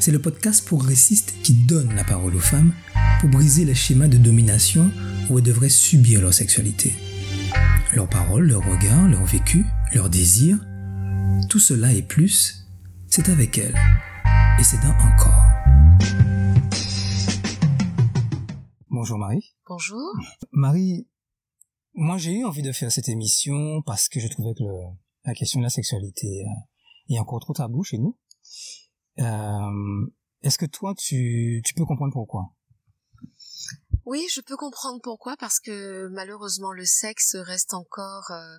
c'est le podcast progressiste qui donne la parole aux femmes pour briser les schémas de domination où elles devraient subir leur sexualité. Leurs paroles, leurs regards, leur vécu, leurs désirs, tout cela et plus, c'est avec elles. Et c'est dans encore. Bonjour Marie. Bonjour. Marie, moi j'ai eu envie de faire cette émission parce que je trouvais que le- la question de la sexualité euh, est encore trop tabou chez nous. Euh, Est-ce que toi tu, tu peux comprendre pourquoi? Oui, je peux comprendre pourquoi, parce que malheureusement le sexe reste encore euh,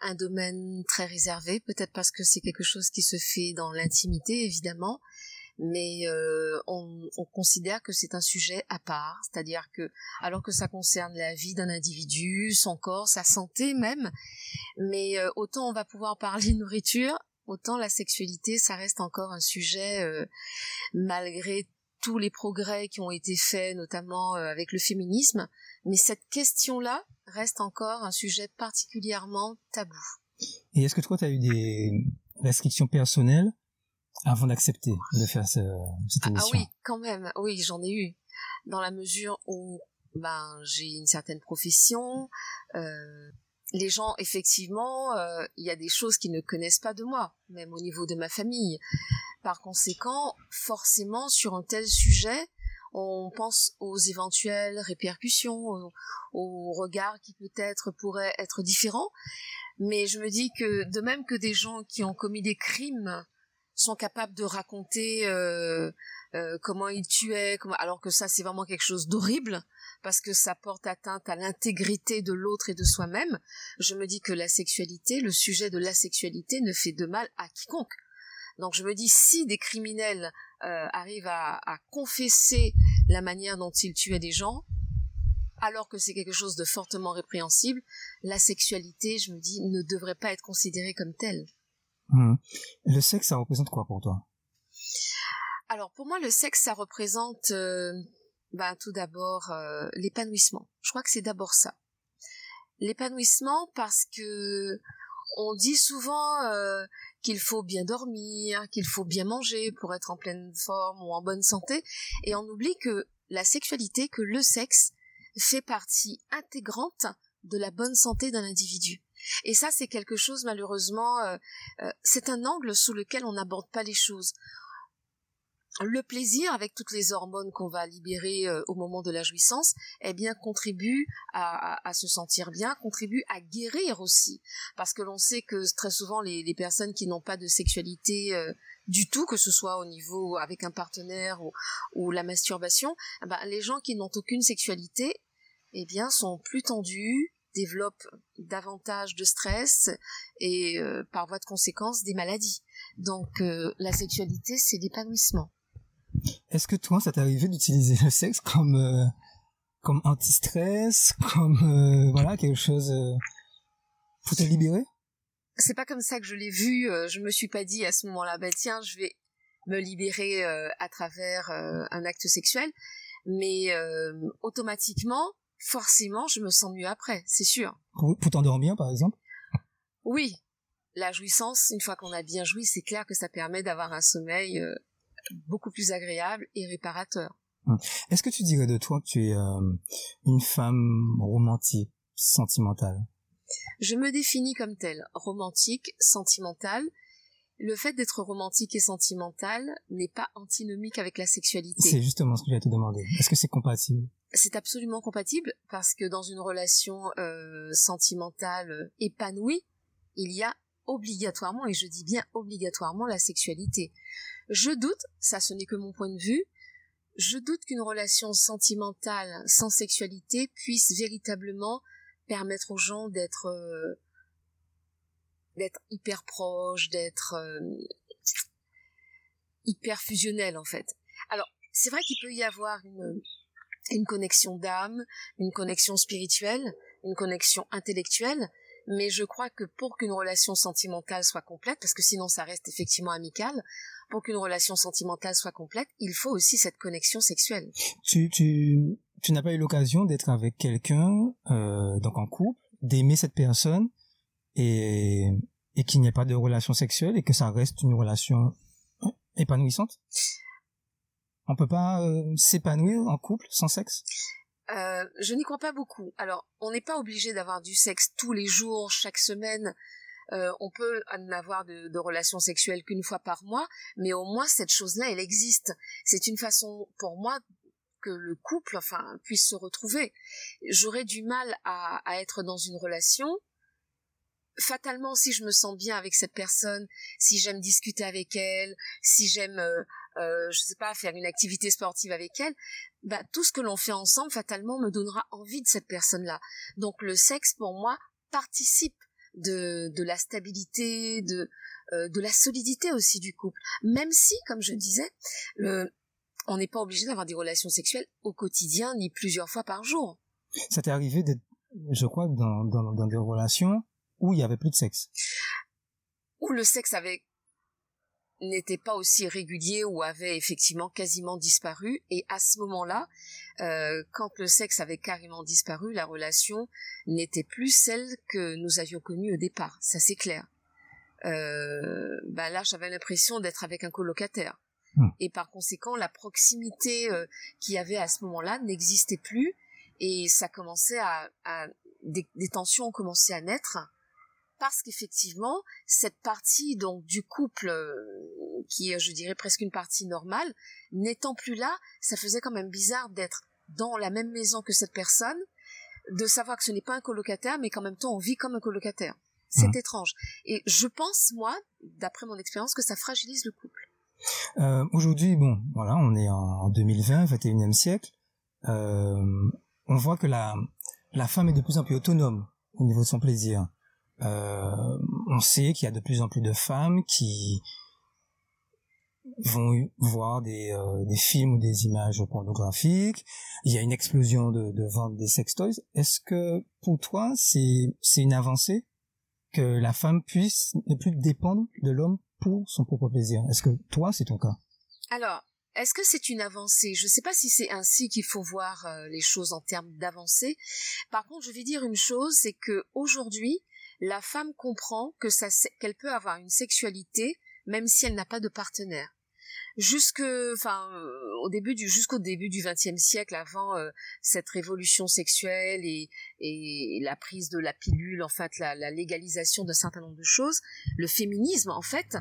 un domaine très réservé, peut-être parce que c'est quelque chose qui se fait dans l'intimité, évidemment, mais euh, on, on considère que c'est un sujet à part, c'est-à-dire que alors que ça concerne la vie d'un individu, son corps, sa santé même, mais euh, autant on va pouvoir parler nourriture, autant la sexualité, ça reste encore un sujet euh, malgré tous les progrès qui ont été faits, notamment euh, avec le féminisme, mais cette question-là reste encore un sujet particulièrement tabou. Et est-ce que toi tu as eu des restrictions personnelles avant d'accepter de faire ce- cette Ah, ah émission? oui, quand même, oui, j'en ai eu, dans la mesure où ben j'ai une certaine profession. euh, les gens, effectivement, euh, il y a des choses qu'ils ne connaissent pas de moi, même au niveau de ma famille. Par conséquent, forcément, sur un tel sujet, on pense aux éventuelles répercussions, aux, aux regards qui peut-être pourraient être différents. Mais je me dis que de même que des gens qui ont commis des crimes sont capables de raconter euh, euh, comment ils tuaient, comment... alors que ça c'est vraiment quelque chose d'horrible parce que ça porte atteinte à l'intégrité de l'autre et de soi-même. Je me dis que la sexualité, le sujet de la sexualité ne fait de mal à quiconque. Donc je me dis si des criminels euh, arrivent à, à confesser la manière dont ils tuaient des gens, alors que c'est quelque chose de fortement répréhensible, la sexualité, je me dis, ne devrait pas être considérée comme telle. Mhm. Le sexe, ça représente quoi pour toi? Alors pour moi, le sexe, ça représente euh, ben, tout d'abord euh, l'épanouissement. Je crois que c'est d'abord ça. L'épanouissement parce que on dit souvent euh, qu'il faut bien dormir, qu'il faut bien manger pour être en pleine forme ou en bonne santé, et on oublie que la sexualité, que le sexe fait partie intégrante de la bonne santé d'un individu. Et ça, c'est quelque chose malheureusement, euh, euh, c'est un angle sous lequel on n'aborde pas les choses. Le plaisir avec toutes les hormones qu'on va libérer euh, au moment de la jouissance, eh bien contribue à, se sentir bien, contribue à guérir aussi, parce que l'on sait que très souvent les, personnes qui n'ont pas de sexualité du tout, que ce soit au niveau avec un partenaire ou, ou la masturbation, eh ben, les gens qui n'ont aucune sexualité, eh bien sont plus tendus, développent davantage de stress et euh, par voie de conséquence des maladies. Donc euh, la sexualité, c'est l'épanouissement. Est-ce que toi, ça t'est arrivé d'utiliser le sexe comme euh, comme anti-stress, comme euh, voilà quelque chose euh, pour te libérer? C'est pas comme ça que je l'ai vu. euh, je me suis pas dit à ce moment-là, bah tiens, je vais me libérer euh, à travers euh, un acte sexuel, mais euh, automatiquement, forcément, je me sens mieux après, c'est sûr. pour, pour t'endormir, par exemple? Oui, la jouissance, une fois qu'on a bien joui, c'est clair que ça permet d'avoir un sommeil euh, beaucoup plus agréable et réparateur. Est-ce que tu dirais de toi que tu es euh, une femme romantique, sentimentale? Je me définis comme telle, romantique, sentimentale. Le fait d'être romantique et sentimentale n'est pas antinomique avec la sexualité. C'est justement ce que j'allais te demander. Est-ce que c'est compatible? C'est absolument compatible parce que dans une relation euh, sentimentale euh, épanouie, il y a obligatoirement, et je dis bien obligatoirement, la sexualité. Je doute, ça ce n'est que mon point de vue, je doute qu'une relation sentimentale sans sexualité puisse véritablement permettre aux gens d'être euh, hyper proches, d'être euh, hyper fusionnels en fait. Alors, c'est vrai qu'il peut y avoir une une connexion d'âme, une connexion spirituelle, une connexion intellectuelle, mais je crois que pour qu'une relation sentimentale soit complète, parce que sinon ça reste effectivement amical, pour qu'une relation sentimentale soit complète, il faut aussi cette connexion sexuelle. Tu, tu, tu n'as pas eu l'occasion d'être avec quelqu'un, euh, donc en couple, d'aimer cette personne et, et qu'il n'y ait pas de relation sexuelle et que ça reste une relation épanouissante? On peut pas euh, s'épanouir en couple sans sexe? Euh, Je n'y crois pas beaucoup. Alors, on n'est pas obligé d'avoir du sexe tous les jours, chaque semaine. Euh, on peut en avoir de, de relations sexuelles qu'une fois par mois, mais au moins cette chose-là, elle existe. C'est une façon pour moi que le couple, enfin, puisse se retrouver. J'aurais du mal à, à être dans une relation fatalement, si je me sens bien avec cette personne, si j'aime discuter avec elle, si j'aime, euh, euh, je sais pas, faire une activité sportive avec elle, bah, tout ce que l'on fait ensemble, fatalement, me donnera envie de cette personne-là. Donc le sexe, pour moi, participe de, de la stabilité, de, euh, de la solidité aussi du couple. Même si, comme je disais, le, on n'est pas obligé d'avoir des relations sexuelles au quotidien, ni plusieurs fois par jour. Ça t'est arrivé d'être, je crois, dans, dans, dans des relations où il y avait plus de sexe. Où le sexe avait n'était pas aussi régulier ou avait effectivement quasiment disparu. Et à ce moment-là euh, quand le sexe avait carrément disparu la relation n'était plus celle que nous avions connue au départ. Ça c'est clair. Euh, bah là j'avais l'impression d'être avec un colocataire. Hmm. et par conséquent la proximité euh, qu'il y avait à ce moment-là n'existait plus. Et ça commençait à, à des, des tensions ont commencé à naître parce qu'effectivement cette partie donc du couple euh, qui est je dirais presque une partie normale n'étant plus là ça faisait quand même bizarre d'être dans la même maison que cette personne de savoir que ce n'est pas un colocataire mais qu'en même temps on vit comme un colocataire. C'est mmh. étrange. Et je pense moi d'après mon expérience que ça fragilise le couple. Euh, aujourd'hui bon voilà on est en 2020 21e siècle. Euh, on voit que la la femme est de plus en plus autonome au niveau de son plaisir euh, on sait qu'il y a de plus en plus de femmes qui vont voir des, euh, des films ou des images pornographiques. Il y a une explosion de, de vente des sextoys. Est-ce que pour toi, c'est c'est une avancée que la femme puisse ne plus dépendre de l'homme pour son propre plaisir? Est-ce que toi, c'est ton cas? Alors, est-ce que c'est une avancée? Je ne sais pas si c'est ainsi qu'il faut voir euh, les choses en termes d'avancée. Par contre, je vais dire une chose, c'est que aujourd'hui, la femme comprend que qu'elle peut avoir une sexualité même si elle n'a pas de partenaire. Jusque, enfin, euh, au début du, jusqu'au début du XXe siècle, avant euh, cette révolution sexuelle et, et la prise de la pilule, en fait, la, la légalisation d'un certain nombre de choses, le féminisme, en fait,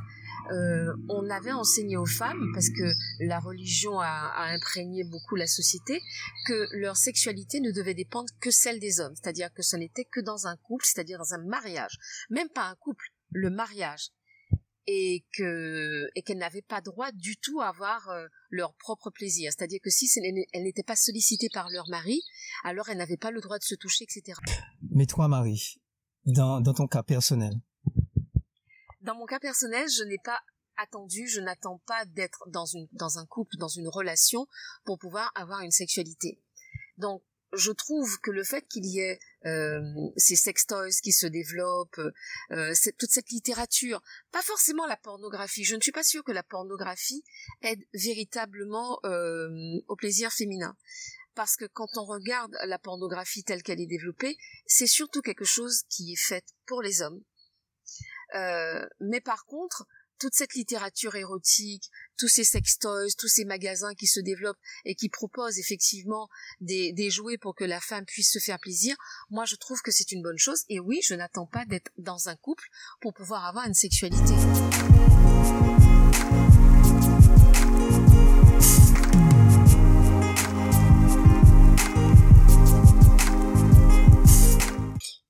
euh, on avait enseigné aux femmes, parce que la religion a, a, imprégné beaucoup la société, que leur sexualité ne devait dépendre que celle des hommes, c'est-à-dire que ce n'était que dans un couple, c'est-à-dire dans un mariage, même pas un couple, le mariage, et que et qu'elles n'avaient pas droit du tout à avoir euh, leur propre plaisir, c'est-à-dire que si elles n'étaient pas sollicitées par leur mari, alors elles n'avaient pas le droit de se toucher, etc. Mais toi, Marie, dans, dans ton cas personnel, dans mon cas personnel, je n'ai pas attendu, je n'attends pas d'être dans une dans un couple, dans une relation pour pouvoir avoir une sexualité. Donc je trouve que le fait qu'il y ait euh, ces sextoys qui se développent, euh, toute cette littérature, pas forcément la pornographie. Je ne suis pas sûre que la pornographie aide véritablement euh, au plaisir féminin. Parce que quand on regarde la pornographie telle qu'elle est développée, c'est surtout quelque chose qui est fait pour les hommes. Euh, mais par contre, toute cette littérature érotique, tous ces sextoys, tous ces magasins qui se développent et qui proposent effectivement des, jouets pour que la femme puisse se faire plaisir, moi je trouve que c'est une bonne chose. Et oui, je n'attends pas d'être dans un couple pour pouvoir avoir une sexualité.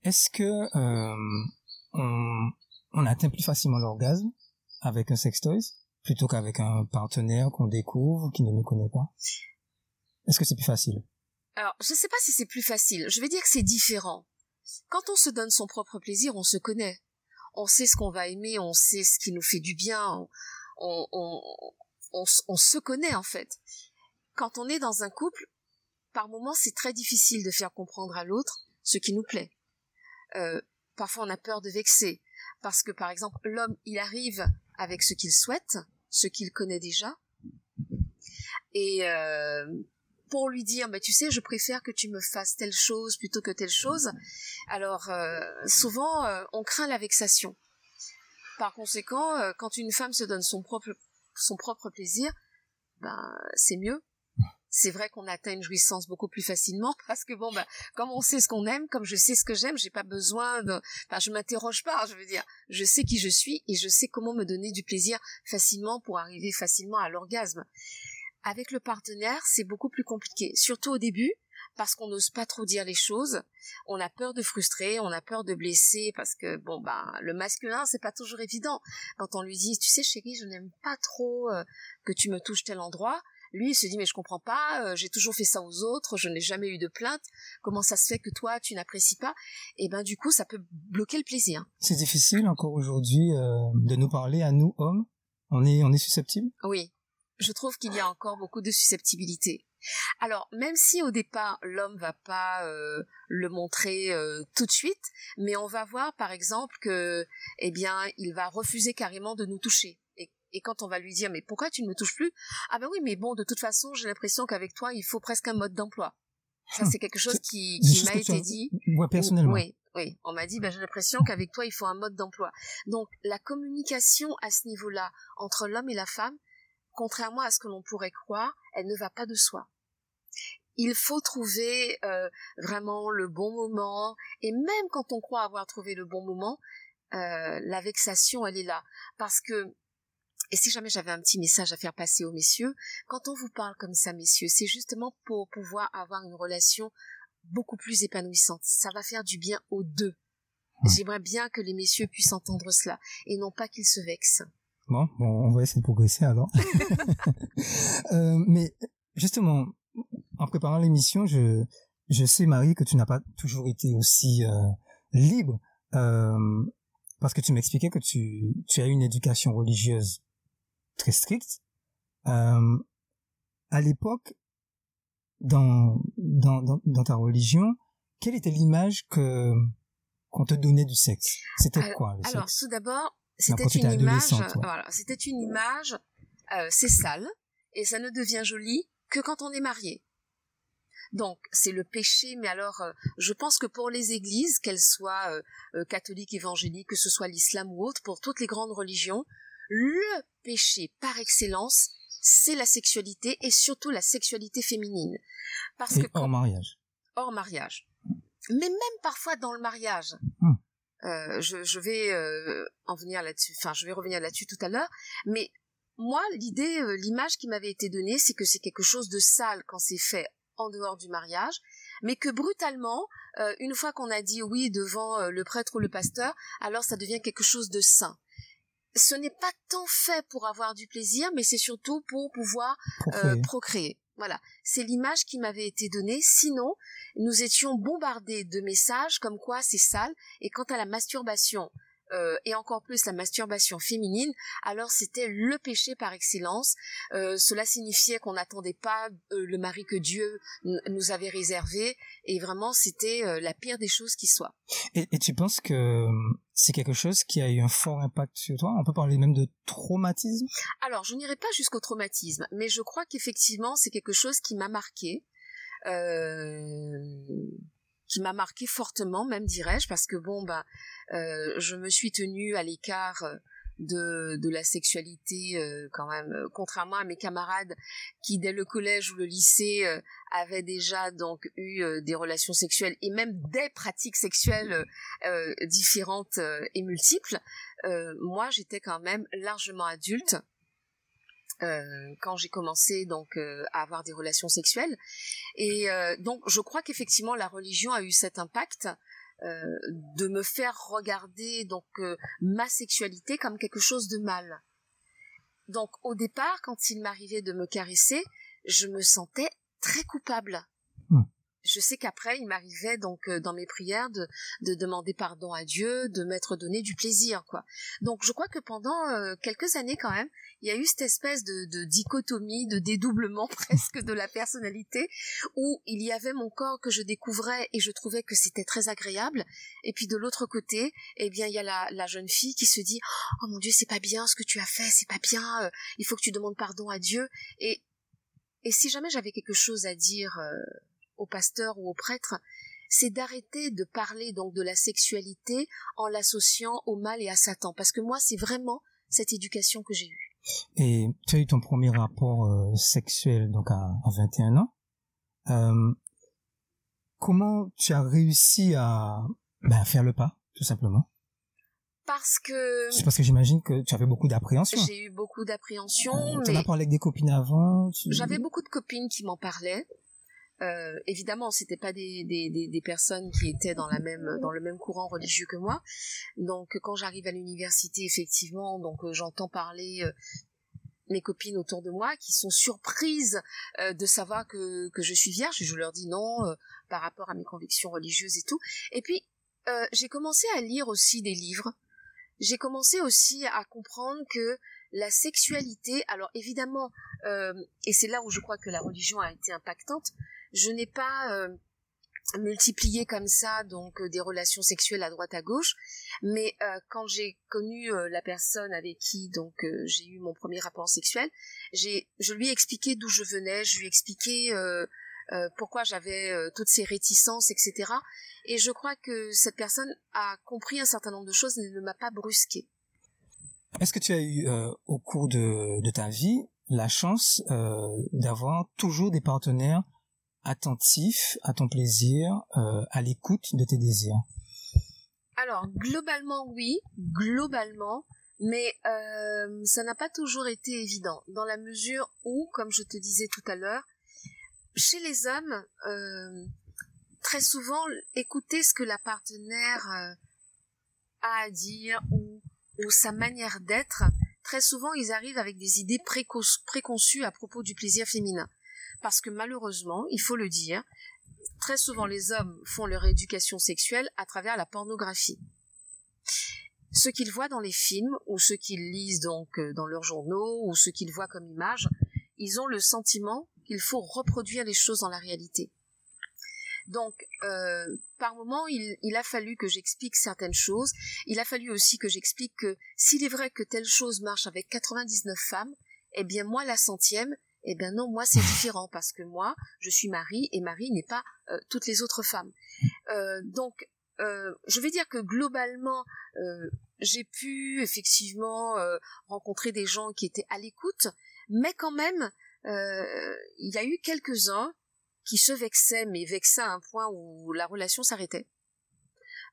Est-ce que euh, on atteint plus facilement l'orgasme avec un sextoys plutôt qu'avec un partenaire qu'on découvre, qui ne nous connaît pas? Est-ce que c'est plus facile? Alors, je ne sais pas si c'est plus facile. Je vais dire que c'est différent. Quand on se donne son propre plaisir, on se connaît. On sait ce qu'on va aimer, on sait ce qui nous fait du bien, on, on, se connaît en fait. Quand on est dans un couple, par moments, c'est très difficile de faire comprendre à l'autre ce qui nous plaît. Euh, parfois, on a peur de vexer parce que, par exemple, l'homme, il arrive avec ce qu'il souhaite, ce qu'il connaît déjà, et euh, pour lui dire, mais tu sais, je préfère que tu me fasses telle chose plutôt que telle chose. Alors, euh, souvent, euh, on craint la vexation. Par conséquent, euh, quand une femme se donne son propre son propre plaisir, ben c'est mieux. C'est vrai qu'on atteint une jouissance beaucoup plus facilement parce que bon ben comme on sait ce qu'on aime, comme je sais ce que j'aime, j'ai pas besoin de enfin je m'interroge pas, je veux dire, je sais qui je suis et je sais comment me donner du plaisir facilement pour arriver facilement à l'orgasme. Avec le partenaire, c'est beaucoup plus compliqué, surtout au début parce qu'on n'ose pas trop dire les choses. On a peur de frustrer, on a peur de blesser parce que bon ben le masculin c'est pas toujours évident. Quand on lui dit tu sais chérie je n'aime pas trop euh, que tu me touches tel endroit, lui il se dit mais je comprends pas, euh, j'ai toujours fait ça aux autres, je n'ai jamais eu de plainte. Comment ça se fait que toi tu n'apprécies pas? Et ben du coup ça peut bloquer le plaisir. C'est difficile encore aujourd'hui euh, de nous parler à nous hommes. On est on est susceptible. Oui, je trouve qu'il y a encore beaucoup de susceptibilité. Alors, même si au départ l'homme va pas euh, le montrer euh, tout de suite, mais on va voir par exemple que, eh bien, il va refuser carrément de nous toucher. Et, quand on va lui dire mais pourquoi tu ne me touches plus? Ah ben oui, mais bon, de toute façon, j'ai l'impression qu'avec toi, il faut presque un mode d'emploi. Ça, c'est quelque chose qui, m'a été dit. Moi personnellement. Oui, oui, on m'a dit, ben, j'ai l'impression qu'avec toi, il faut un mode d'emploi. Donc, la communication à ce niveau-là entre l'homme et la femme, contrairement à ce que l'on pourrait croire, elle ne va pas de soi. Il faut trouver euh, vraiment le bon moment, et même quand on croit avoir trouvé le bon moment, euh, la vexation, elle est là. Parce que, et si jamais j'avais un petit message à faire passer aux messieurs, quand on vous parle comme ça, messieurs, c'est justement pour pouvoir avoir une relation beaucoup plus épanouissante. Ça va faire du bien aux deux. Mmh. J'aimerais bien que les messieurs puissent entendre cela, et non pas qu'ils se vexent. Bon, on va essayer de progresser alors. euh, mais justement, en préparant l'émission, je, je sais, Marie, que tu n'as pas toujours été aussi euh, libre, euh, parce que tu m'expliquais que tu, tu as une éducation religieuse très stricte. Euh, à l'époque, dans, dans, dans, dans, ta religion, quelle était l'image que qu'on te donnait du sexe? C'était quoi le Alors, tout d'abord, c'était une image, voilà, c'était une image, euh, c'est sale et ça ne devient joli que quand on est marié. Donc c'est le péché, mais alors euh, je pense que pour les églises, qu'elles soient euh, catholiques, évangéliques, que ce soit l'islam ou autre, pour toutes les grandes religions, le péché par excellence, c'est la sexualité et surtout la sexualité féminine. Parce que hors mariage. Hors mariage. Mais même parfois dans le mariage. Hmm. Euh, je, je, vais euh, en venir là-dessus, enfin je vais revenir là-dessus tout à l'heure, mais moi l'idée, euh, l'image qui m'avait été donnée, c'est que c'est quelque chose de sale quand c'est fait en dehors du mariage, mais que brutalement, une fois qu'on a dit oui devant le prêtre ou le pasteur, alors ça devient quelque chose de sain. Ce n'est pas tant fait pour avoir du plaisir, mais c'est surtout pour pouvoir procréer. Voilà, c'est l'image qui m'avait été donnée. Sinon, nous étions bombardés de messages comme quoi c'est sale. Et quant à la masturbation, euh, et encore plus la masturbation féminine, alors c'était le péché par excellence. Euh, cela signifiait qu'on n'attendait pas euh, le mari que Dieu nous avait réservé, et vraiment c'était la pire des choses qui soient. Et, et tu penses que c'est quelque chose qui a eu un fort impact sur toi? On peut parler même de traumatisme? Alors, je n'irai pas jusqu'au traumatisme, mais je crois qu'effectivement c'est quelque chose qui m'a marqué. Euh qui m'a marqué fortement, même dirais-je, parce que bon, ben, euh, je me suis tenue à l'écart euh, de, de la sexualité euh, quand même, contrairement à mes camarades qui dès le collège ou le lycée avaient déjà donc eu des relations sexuelles et même des pratiques sexuelles différentes et multiples. moi, j'étais quand même largement adulte euh, quand j'ai commencé donc euh, à avoir des relations sexuelles. Et euh, donc je crois qu'effectivement la religion a eu cet impact de me faire regarder donc ma sexualité comme quelque chose de mal. Donc au départ quand il m'arrivait de me caresser, je me sentais très coupable je sais qu'après, il m'arrivait donc euh, dans mes prières de, de, demander pardon à Dieu, de m'être donné du plaisir, quoi. Donc, je crois que pendant euh, quelques années quand même, il y a eu cette espèce de, de, dichotomie, de dédoublement presque de la personnalité, où il y avait mon corps que je découvrais et je trouvais que c'était très agréable, et puis de l'autre côté, eh bien, il y a la, la, jeune fille qui se dit, oh mon Dieu, c'est pas bien ce que tu as fait, c'est pas bien, euh, il faut que tu demandes pardon à Dieu, et et si jamais j'avais quelque chose à dire au pasteur ou au prêtre, c'est d'arrêter de parler donc de la sexualité en l'associant au mal et à Satan. Parce que moi, c'est vraiment cette éducation que j'ai eue. Et tu as eu ton premier rapport euh, sexuel donc à, à 21 ans. Euh, comment tu as réussi à ben, faire le pas, tout simplement? Parce que c'est parce que j'imagine que tu avais beaucoup d'appréhension. J'ai eu beaucoup d'appréhension. Euh, tu as parlé avec des copines avant. J'avais beaucoup de copines qui m'en parlaient. Euh, évidemment, c'était pas des, des, personnes qui étaient dans la même dans le même courant religieux que moi. Donc, quand j'arrive à l'université, effectivement, donc euh, j'entends parler euh, mes copines autour de moi qui sont surprises euh, de savoir que que je suis vierge. Je leur dis non par rapport à mes convictions religieuses et tout. Et puis, j'ai commencé à lire aussi des livres. J'ai commencé aussi à comprendre que la sexualité, alors évidemment, et c'est là où je crois que la religion a été impactante, je n'ai pas euh, multiplié comme ça donc euh, des relations sexuelles à droite à gauche, mais euh, quand j'ai connu la personne avec qui donc j'ai eu mon premier rapport sexuel, j'ai je lui ai expliqué d'où je venais, je lui ai expliqué pourquoi j'avais toutes ces réticences, etc. Et je crois que cette personne a compris un certain nombre de choses et ne m'a pas brusqué. Est-ce que tu as eu au cours de, de ta vie la chance d'avoir toujours des partenaires attentif à ton plaisir, euh, à l'écoute de tes désirs. Alors, globalement, oui, globalement, mais euh, ça n'a pas toujours été évident, dans la mesure où, comme je te disais tout à l'heure, chez les hommes, euh, très souvent, écouter ce que la partenaire a à dire ou, ou sa manière d'être, très souvent, ils arrivent avec des idées préconçues à propos du plaisir féminin parce que malheureusement, il faut le dire, très souvent les hommes font leur éducation sexuelle à travers la pornographie. Ce qu'ils voient dans les films, ou ce qu'ils lisent donc euh, dans leurs journaux, ou ce qu'ils voient comme image, ils ont le sentiment qu'il faut reproduire les choses dans la réalité. Donc, euh, par moment, il, il, a fallu que j'explique certaines choses. Il a fallu aussi que j'explique que s'il est vrai que telle chose marche avec 99 femmes, eh bien moi, la centième, eh bien non, moi c'est différent parce que moi je suis Marie et Marie n'est pas euh, toutes les autres femmes. Euh, donc euh, je vais dire que globalement j'ai pu effectivement rencontrer des gens qui étaient à l'écoute, mais quand même il y a eu quelques-uns qui se vexaient, mais vexaient à un point où la relation s'arrêtait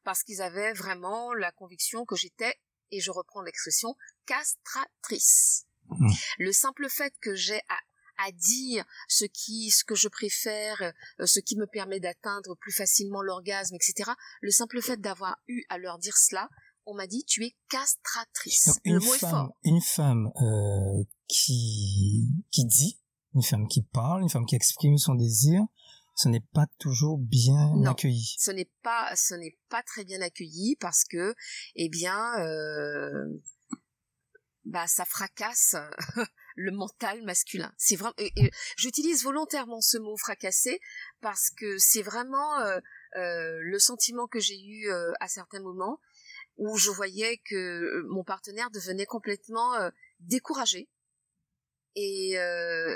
parce qu'ils avaient vraiment la conviction que j'étais, et je reprends l'expression, castratrice. Mmh. Le simple fait que j'ai à à dire ce qui, ce que je préfère, euh, ce qui me permet d'atteindre plus facilement l'orgasme, etc. Le simple fait d'avoir eu à leur dire cela, on m'a dit tu es castratrice. une, femme, une femme euh, qui qui dit, une femme qui parle, une femme qui exprime son désir, ce n'est pas toujours bien non, accueilli. Ce n'est pas, ce n'est pas très bien accueilli parce que, eh bien, euh, bah ça fracasse le mental masculin. C'est vraiment, j'utilise volontairement ce mot fracassé parce que c'est vraiment euh, euh, le sentiment que j'ai eu euh, à certains moments où je voyais que mon partenaire devenait complètement découragé et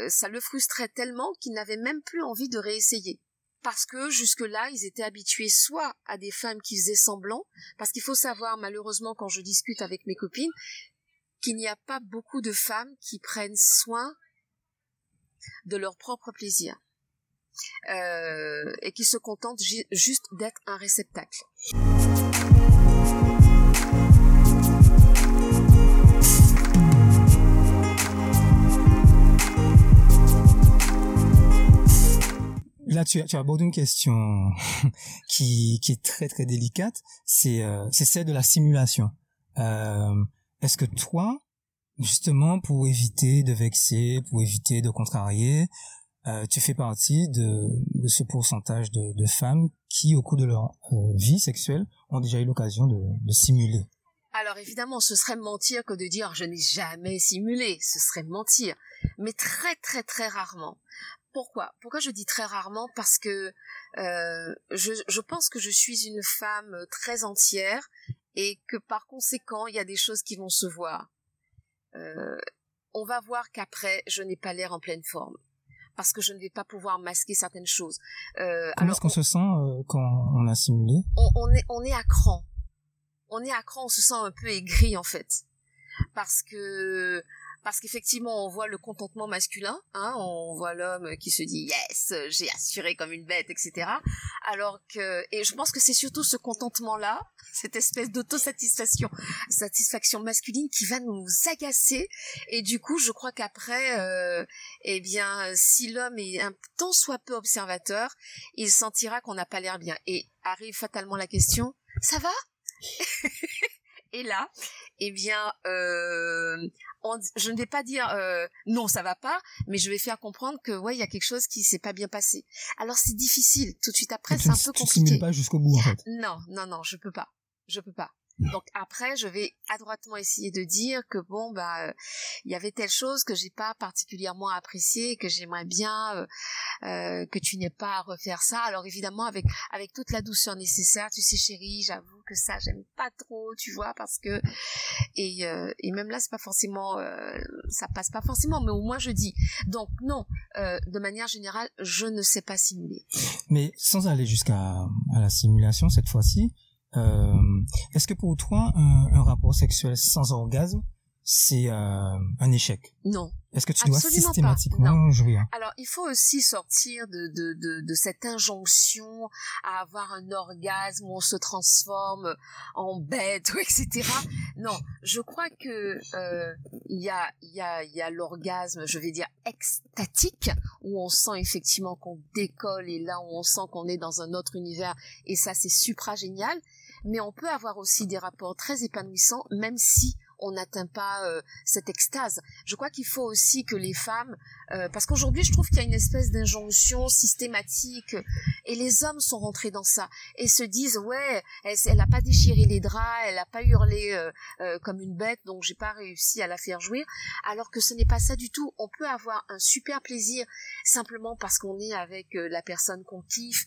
ça le frustrait tellement qu'il n'avait même plus envie de réessayer parce que jusque-là, ils étaient habitués soit à des femmes qui faisaient semblant, parce qu'il faut savoir, malheureusement, quand je discute avec mes copines, qu'il n'y a pas beaucoup de femmes qui prennent soin de leur propre plaisir euh, et qui se contentent juste d'être un réceptacle. Là, tu, tu abordes une question qui, qui est très très délicate, c'est euh, celle de la simulation. Euh, est-ce que toi, justement, pour éviter de vexer, pour éviter de contrarier, euh, tu fais partie de, ce pourcentage de, femmes qui, au cours de leur euh, vie sexuelle, ont déjà eu l'occasion de, simuler? Alors évidemment, ce serait mentir que de dire je n'ai jamais simulé, ce serait mentir, mais très très très rarement. Pourquoi? Pourquoi je dis très rarement? Parce que euh, je, je pense que je suis une femme très entière et que par conséquent, il y a des choses qui vont se voir. Euh, on va voir qu'après, je n'ai pas l'air en pleine forme parce que je ne vais pas pouvoir masquer certaines choses. Euh, Comment est-ce qu'on se sent euh, quand on a simulé? on, est on est à cran. On est à cran, on se sent un peu aigri en fait, parce que parce qu'effectivement on voit le contentement masculin, hein, on voit l'homme qui se dit yes, j'ai assuré comme une bête, etc. Alors que et je pense que c'est surtout ce contentement là, cette espèce d'autosatisfaction, satisfaction masculine qui va nous agacer. Et du coup je crois qu'après, euh, eh bien si l'homme est un tant soit peu observateur, il sentira qu'on n'a pas l'air bien. Et arrive fatalement la question, ça va? Et là, eh bien, euh, je ne vais pas dire euh, non, ça va pas, mais je vais faire comprendre que ouais, il y a quelque chose qui s'est pas bien passé. Alors c'est difficile. Tout de suite après, c'est un peu compliqué. Tu pas jusqu'au bout en fait. Non, non, non, je peux pas. Je peux pas. Donc après, je vais adroitement essayer de dire que bon bah euh, il y avait telle chose que j'ai pas particulièrement appréciée, que j'aimerais bien euh, euh, que tu n'aies pas à refaire ça. Alors évidemment avec avec toute la douceur nécessaire, tu sais chérie, j'avoue que ça j'aime pas trop, tu vois, parce que et et même là c'est pas forcément ça passe pas forcément, mais au moins je dis. Donc non, de manière générale, je ne sais pas simuler. Mais sans aller jusqu'à à la simulation cette fois-ci euh, Est-ce que pour toi, un, un, rapport sexuel sans orgasme, c'est euh, un échec? Non. Est-ce que tu dois systématiquement jouer Alors, il faut aussi sortir de, de, de, de, cette injonction à avoir un orgasme où on se transforme en bête, etc. Non, je crois que euh, il y a, y a, y a l'orgasme, je vais dire extatique, où on sent effectivement qu'on décolle et là où on sent qu'on est dans un autre univers et ça c'est supra génial mais on peut avoir aussi des rapports très épanouissants, même si on n'atteint pas euh, cette extase. Je crois qu'il faut aussi que les femmes, euh, parce qu'aujourd'hui je trouve qu'il y a une espèce d'injonction systématique et les hommes sont rentrés dans ça et se disent ouais, elle, n'a pas déchiré les draps, elle n'a pas hurlé euh, comme une bête, donc j'ai pas réussi à la faire jouir, alors que ce n'est pas ça du tout. On peut avoir un super plaisir simplement parce qu'on est avec la personne qu'on kiffe,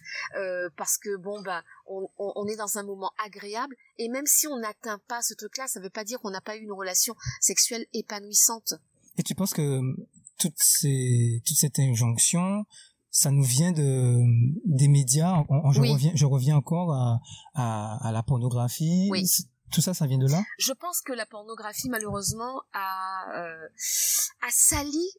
parce que bon ben on, on, est dans un moment agréable et même si on n'atteint pas ce truc-là, ça ne veut pas dire qu'on n'a pas eu une relation sexuelle épanouissante. Et tu penses que euh, toute, ces, toute cette injonction, ça nous vient de des médias? je reviens, je reviens encore à, à, à la pornographie. Oui. Tout ça, ça vient de là? Je pense que la pornographie, malheureusement, a euh, a sali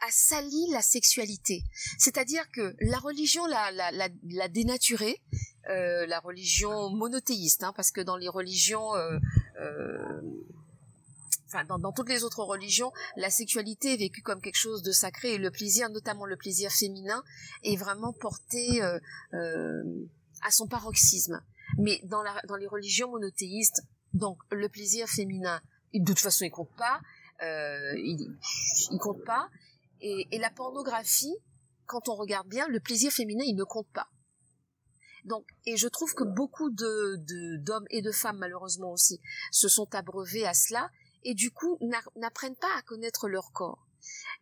a sali la sexualité. C'est-à-dire que la religion l'a, dénaturée, euh, la religion monothéiste, hein, parce que dans les religions euh, euh, enfin dans, toutes les autres religions, la sexualité est vécue comme quelque chose de sacré et le plaisir, notamment le plaisir féminin, est vraiment porté euh, euh, à son paroxysme. Mais dans, la, dans les religions monothéistes, donc le plaisir féminin, de toute façon, il compte pas, euh, il, il compte pas. Et, et la pornographie, quand on regarde bien, le plaisir féminin, il ne compte pas. Donc, et je trouve que beaucoup de d'hommes et de femmes, malheureusement aussi, se sont abreuvés à cela et du coup n'apprennent pas à connaître leur corps.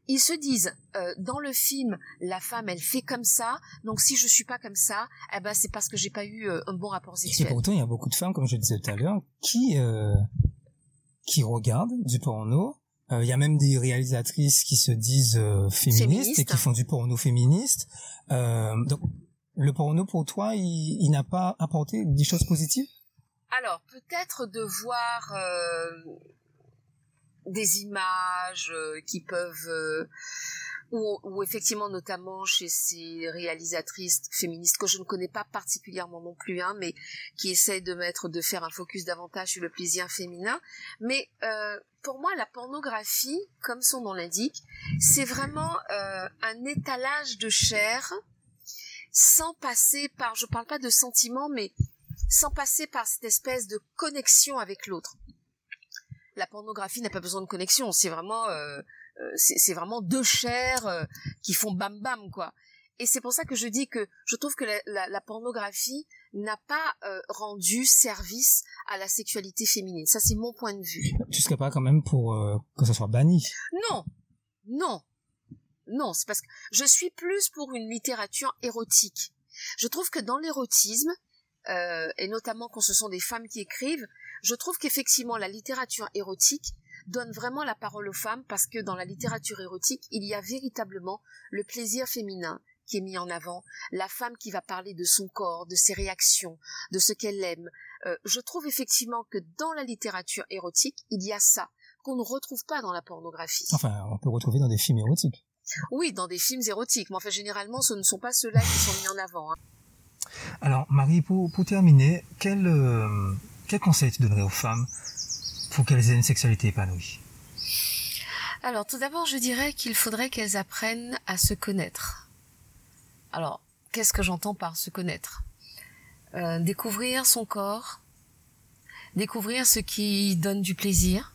Ils se disent euh, dans le film la femme elle fait comme ça donc si je suis pas comme ça eh ben c'est parce que j'ai pas eu euh, un bon rapport sexuel. Et pourtant il y a beaucoup de femmes comme je disais tout à l'heure qui euh, qui regardent du porno. Il y a même des réalisatrices qui se disent féministes, et qui font du porno féministe. donc le porno pour toi il, il n'a pas apporté des choses positives? Alors peut-être de voir des images euh, qui peuvent euh, ou, effectivement notamment chez ces réalisatrices féministes que je ne connais pas particulièrement non plus hein, mais qui essayent de mettre de faire un focus davantage sur le plaisir féminin mais euh, pour moi la pornographie comme son nom l'indique c'est vraiment un étalage de chair sans passer par je parle pas de sentiments mais sans passer par cette espèce de connexion avec l'autre la pornographie n'a pas besoin de connexion. C'est vraiment, euh, euh, c'est vraiment deux chairs euh, qui font bam bam quoi. Et c'est pour ça que je dis que je trouve que la, pornographie n'a pas rendu service à la sexualité féminine. Ça, c'est mon point de vue. Tu serais pas quand même pour que ça soit banni? Non, non, non. C'est parce que je suis plus pour une littérature érotique. Je trouve que dans l'érotisme, et notamment quand ce sont des femmes qui écrivent, je trouve qu'effectivement la littérature érotique donne vraiment la parole aux femmes parce que dans la littérature érotique, il y a véritablement le plaisir féminin qui est mis en avant, la femme qui va parler de son corps, de ses réactions, de ce qu'elle aime. Euh, je trouve effectivement que dans la littérature érotique, il y a ça qu'on ne retrouve pas dans la pornographie. Enfin, on peut retrouver dans des films érotiques. Oui, dans des films érotiques, mais enfin généralement ce ne sont pas ceux-là qui sont mis en avant. Hein. Alors Marie, pour, terminer, quel, euh, quel conseil tu donnerais aux femmes qu'elles aient une sexualité épanouie Alors tout d'abord, je dirais qu'il faudrait qu'elles apprennent à se connaître. Alors, qu'est-ce que j'entends par se connaître? Euh, Découvrir son corps, découvrir ce qui donne du plaisir,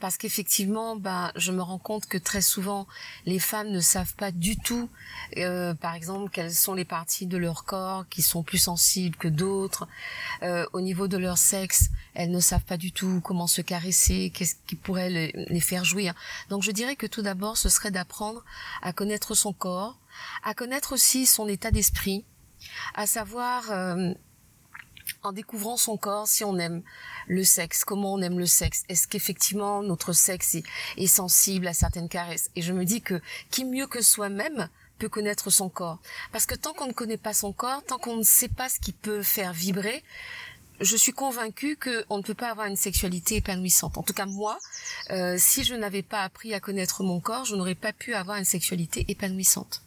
parce qu'effectivement, ben, je me rends compte que très souvent, les femmes ne savent pas du tout, euh, par exemple, quelles sont les parties de leur corps qui sont plus sensibles que d'autres. Euh, au niveau de leur sexe, elles ne savent pas du tout comment se caresser, qu'est-ce qui pourrait les, faire jouir. Donc, je dirais que tout d'abord, ce serait d'apprendre à connaître son corps, à connaître aussi son état d'esprit, à savoir euh, en découvrant son corps, si on aime le sexe, comment on aime le sexe, est-ce qu'effectivement notre sexe est, sensible à certaines caresses? Et je me dis que qui mieux que soi-même peut connaître son corps? Parce que tant qu'on ne connaît pas son corps, tant qu'on ne sait pas ce qui peut faire vibrer, je suis convaincue qu'on ne peut pas avoir une sexualité épanouissante. En tout cas, moi, euh, si je n'avais pas appris à connaître mon corps, je n'aurais pas pu avoir une sexualité épanouissante.